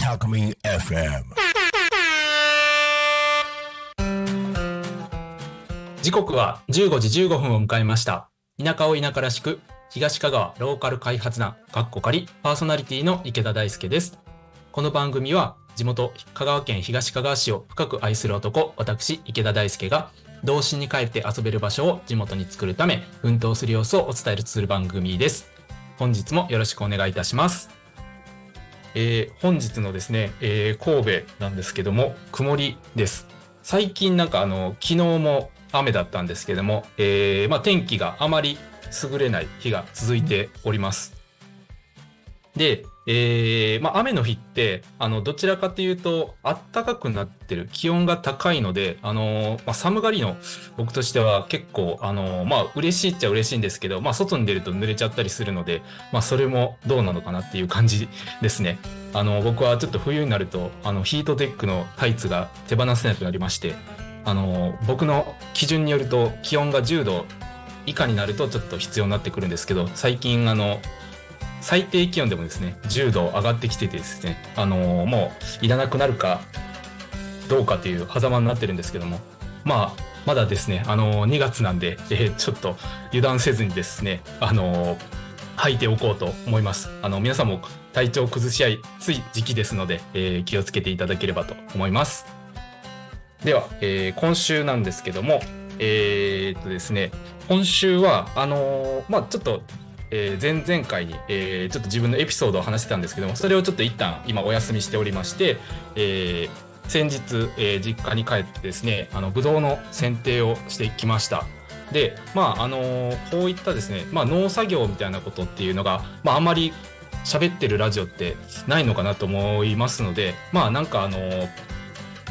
タクミン FM 時刻は15時15分を迎えました。田舎を田舎らしく、東香川ローカル開発団、かっこ仮、パーソナリティの池田大輔です。この番組は、地元香川県東香川市を深く愛する男、私、池田大輔が、童心に帰って遊べる場所を地元に作るため、奮闘する様子をお伝えする番組です。本日もよろしくお願いいたします。えー本日のですね、えー神戸なんですけども、曇りです。最近なんかあの、昨日も雨だったんですけども、えーまあ、天気があまり優れない日が続いております。で、えーまあ、雨の日って、あの、どちらかというと、暖かくなってる、気温が高いので、あのまあ、寒がりの僕としては結構、あのまあ、嬉しいっちゃ嬉しいんですけど、まあ、外に出ると濡れちゃったりするので、まあ、それもどうなのかなっていう感じですね。あの、僕はちょっと冬になると、あの、ヒートテックのタイツが手放せなくなりまして、あの、僕の基準によると気温が10度以下になるとちょっと必要になってくるんですけど、最近あの、最低気温でもですね、10度上がってきててですね、あの、もういらなくなるかどうかという狭間になってるんですけども、まあ、まだですね、あの、2月なんで、えーちょっと油断せずにですね、あの、履いておこうと思います。あの、皆さんも体調崩しやすい時期ですので、えー気をつけていただければと思います。では、えー今週なんですけども、えーっとですね、今週は、あのーまあちょっと、えー前々回に、えーちょっと自分のエピソードを話してたんですけども、それをちょっと一旦今お休みしておりまして、えー先日、えー実家に帰ってですね、あの、ブドウの剪定をしてきました。で、まあ、あのこういったですね、まあ、農作業みたいなことっていうのが、まあ、あまり喋ってるラジオってないのかなと思いますので、まあ、なんかあの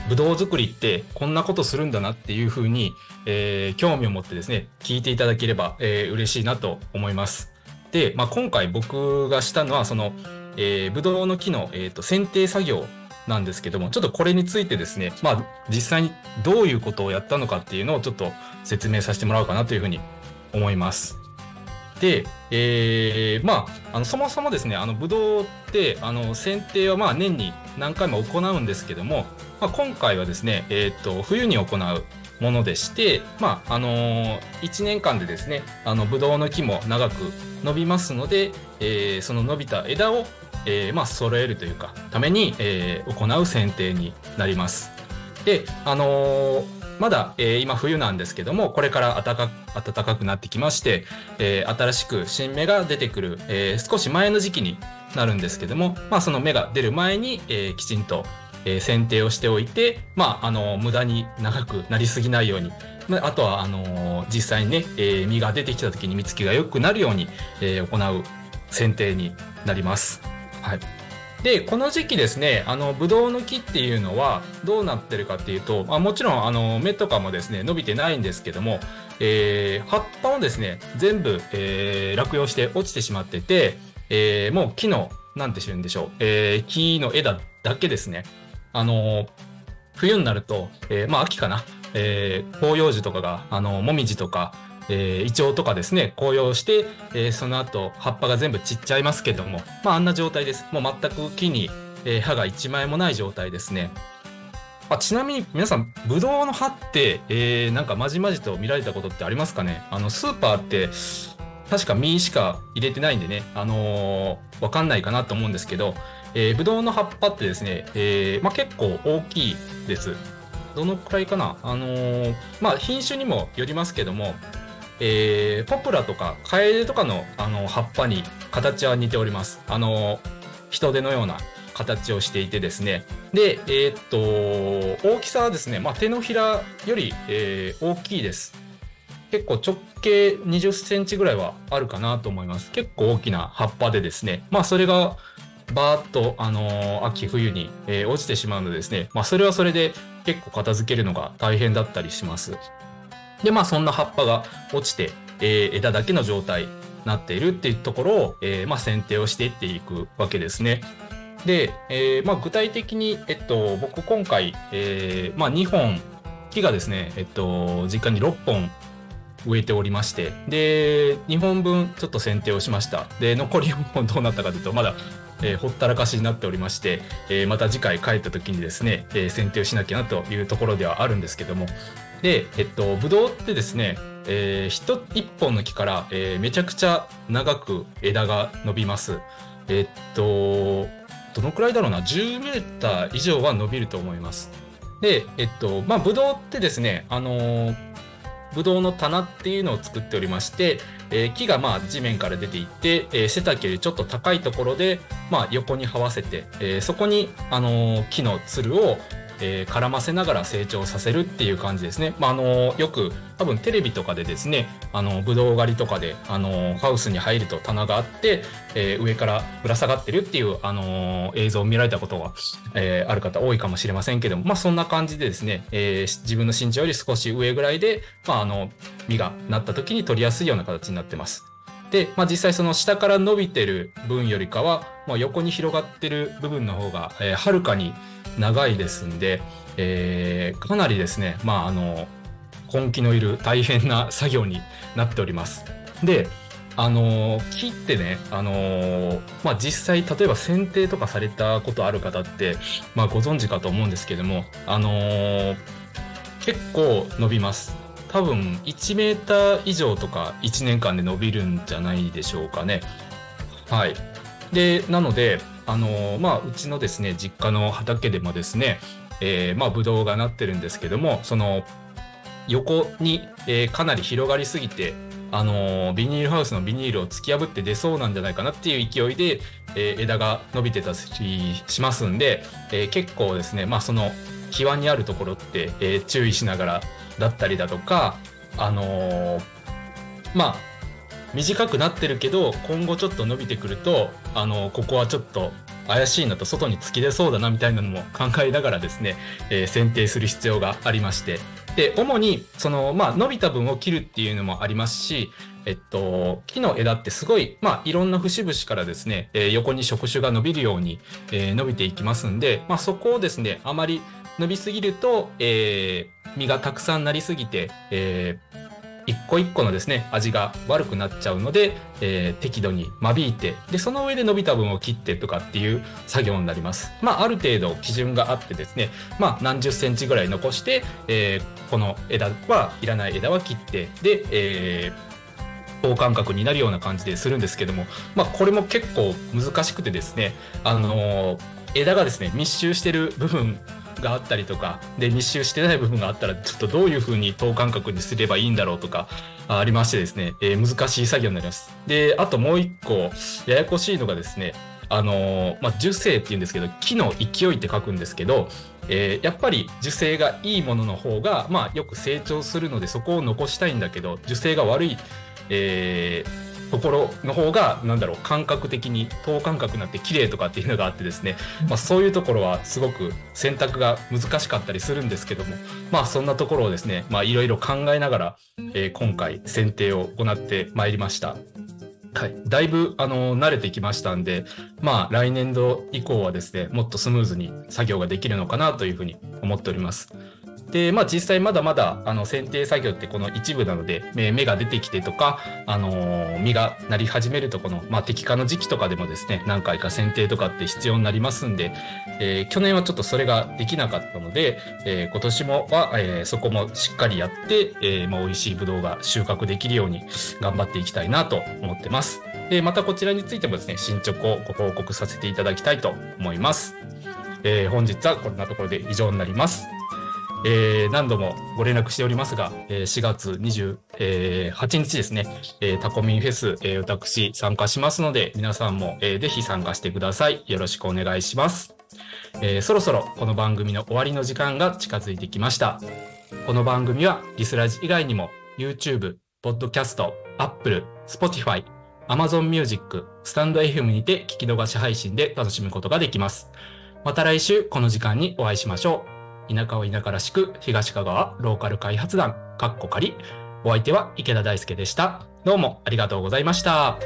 ぶどう作りってこんなことするんだなっていうふうに、えー興味を持ってですね、聞いていただければ、えー嬉しいなと思います。で、まあ、今回僕がしたのは、その、えー、ぶどうの木の、えーと剪定作業なんですけども、ちょっとこれについてですね、まあ、実際にどういうことをやったのかっていうのをちょっと説明させてもらおうかなというふうに思います。で、えーまあ、あのそもそもですね、あのブドウってあの剪定はまあ年に何回も行うんですけども、まあ、今回はですね、えー、と冬に行うものでして、まああのー、1年間でですね、あのブドウの木も長く伸びますので、えーその伸びた枝を、えーまあ、揃えるというか、ために、えー行う剪定になります。で、あのまだ、えー今冬なんですけども、これから暖か暖かくなってきまして、えー新しく新芽が出てくる、えー少し前の時期になるんですけども、まあ、その芽が出る前に、えーきちんと、えー剪定をしておいて、まあ、あの無駄に長くなりすぎないように、まああとはあの実際にね、えー実が出てきた時に実つきが良くなるように、えー行う剪定になります。はい。で、この時期ですね、あの、ブドウの木っていうのはどうなってるかっていうと、まあ、もちろん、あの、芽とかもですね、伸びてないんですけども、えー葉っぱをですね、全部、えー落葉して落ちてしまってて、えーもう木の、なんて言うんでしょう、えー木の枝だけですね、あの冬になると、えーまあ、秋かな、えー広葉樹とかが、あのもみじとか、えーイチョウとかですね、紅葉して、えーその後、葉っぱが全部散っちゃいますけども、まあ、あんな状態です。もう全く木に、えー葉が一枚もない状態ですね。あちなみに皆さん、ブドウの葉って、えーなんかまじまじと見られたことってありますかね？あの、スーパーって、確か実しか入れてないんでね、あのーわかんないかなと思うんですけど、えー、ブドウの葉っぱってですね、えーまあ、結構大きいです。どのくらいかな？あのーまあ、品種にもよりますけども、えーポプラとかカエデとかの、あの葉っぱに形は似ております。あの人手のような形をしていてですね。で、えっと、大きさはですね、まあ、手のひらより、え大きいです。結構直径20センチぐらいはあるかなと思います。結構大きな葉っぱでですね、まあそれがバーッと、あのー秋冬に、えー落ちてしまうのでですね、まあそれはそれで結構片付けるのが大変だったりします。で、まあそんな葉っぱが落ちて、えー枝だけの状態になっているっていうところを、えまあ剪定をしていっていくわけですね。で、えまあ具体的に、えっと、僕今回、えまあ2本、木がですね、えっと、実家に6本植えておりまして、で、2本分ちょっと剪定をしました。で、残り4本どうなったかというと、まだえー、ほったらかしになっておりまして、えー、また次回帰った時にですね、えー、剪定をしなきゃなというところではあるんですけどもで、えっと、ブドウってですね、えー、一一本の木から、え、めちゃくちゃ長く枝が伸びます。えっと、どのくらいだろうな、10メーター以上は伸びると思います。で、えっと、まあ、ブドウってですね、あのー、ブドウの棚っていうのを作っておりまして、えー、木がまあ地面から出ていって、えー、背丈よりちょっと高いところで、まあ、横に這わせて、えー、そこに、あの木のつるを、えー、絡ませながら成長させるっていう感じですね。まあ、あのよく多分テレビとかでですね、あのブドウ狩りとかであのハウスに入ると棚があって、えー、上からぶら下がってるっていうあの映像を見られたことが、えー、ある方多いかもしれませんけども、まあ、そんな感じでですね、えー、自分の身長より少し上ぐらいで、まあ、あの実がなった時に取りやすいような形になってます。で、まあ、実際その下から伸びてる分よりかは、まあ、横に広がってる部分の方が、えー、はるかに長いですんで、えー、かなりですね、まあ、あの根気のいる大変な作業になっております。であの木ってね、あのまあ、実際例えば剪定とかされたことある方って、まあ、ご存知かと思うんですけども、あの結構伸びます。多分1メーター以上とか1年間で伸びるんじゃないでしょうかね。はい。で、なので、あのまあ、うちのですね、実家の畑でもですね、えー、まあ、ブドウがなってるんですけども、その、横に、えー、かなり広がりすぎて、あのビニールハウスのビニールを突き破って出そうなんじゃないかなっていう勢いで、えー、枝が伸びてたりしますんで、えー、結構ですね、まあ、その際にあるところって、えー、注意しながらだったりだとか、あのまあ短くなってるけど今後ちょっと伸びてくるとあのここはちょっと怪しいなと外に突き出そうだなみたいなのも考えながらですね、えー、剪定する必要がありまして。で主にその、まあ、伸びた分を切るっていうのもありますし、えっと、木の枝ってすごい、まあ、いろんな節々からですね、えー、横に触手が伸びるように、えー、伸びていきますんで、まあ、そこをですねあまり伸びすぎると、えー、実がたくさんなりすぎて、えー、一個一個のですね、味が悪くなっちゃうので、えー、適度に間引いて、で、その上で伸びた分を切ってとかっていう作業になります。まあ、ある程度基準があってですね、まあ、何十センチぐらい残して、えー、この枝はいらない枝は切って、で、えー、等間隔になるような感じでするんですけども、まあ、これも結構難しくてですね、あのー、枝がですね、密集してる部分があったりとかで密集してない部分があったらちょっとどういうふうに等間隔にすればいいんだろうとかありましてですね、えー、難しい作業になります。であともう一個ややこしいのがですねあの、まあ、樹勢っていうんですけど木の勢いって書くんですけど、えー、やっぱり樹勢がいいものの方が、まあ、よく成長するのでそこを残したいんだけど樹勢が悪い、えー、ところの方がなんだろう感覚的に等間隔になって綺麗とかっていうのがあってですね、まあ、そういうところはすごく選択が難しかったりするんですけどもまあそんなところをですねまあいろいろ考えながら、えー、今回選定を行ってまいりました。はい、だいぶあの慣れてきましたんで、まあ、来年度以降はですねもっとスムーズに作業ができるのかなというふうに思っております。で、まあ実際まだまだ、あの、剪定作業ってこの一部なので、芽が出てきてとか、あのー、実がなり始めるとこの、まあ適化の時期とかでもですね、何回か剪定とかって必要になりますんで、えー、去年はちょっとそれができなかったので、えー、今年もは、えー、そこもしっかりやって、え、まあ美味しいブドウが収穫できるように頑張っていきたいなと思ってます。で、またこちらについてもですね、進捗をご報告させていただきたいと思います。え、本日はこんなところで以上になります。えー、何度もご連絡しておりますが、えー、4月28日ですね、えー、タコミンフェス、えー、私参加しますので、皆さんも、えー、ぜひ参加してください。よろしくお願いします。えー、そろそろこの番組の終わりの時間が近づいてきました。この番組はリスラジ以外にも YouTube、Podcast、Apple、Spotify、Amazon Music、スタンド FM にて聞き逃し配信で楽しむことができます。また来週この時間にお会いしましょう。田舎は田舎らしく東香川ローカル開発団かっこ仮。お相手は池田大輔でした。どうもありがとうございました。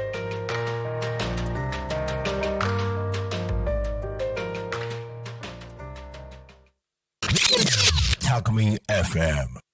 タコミン FM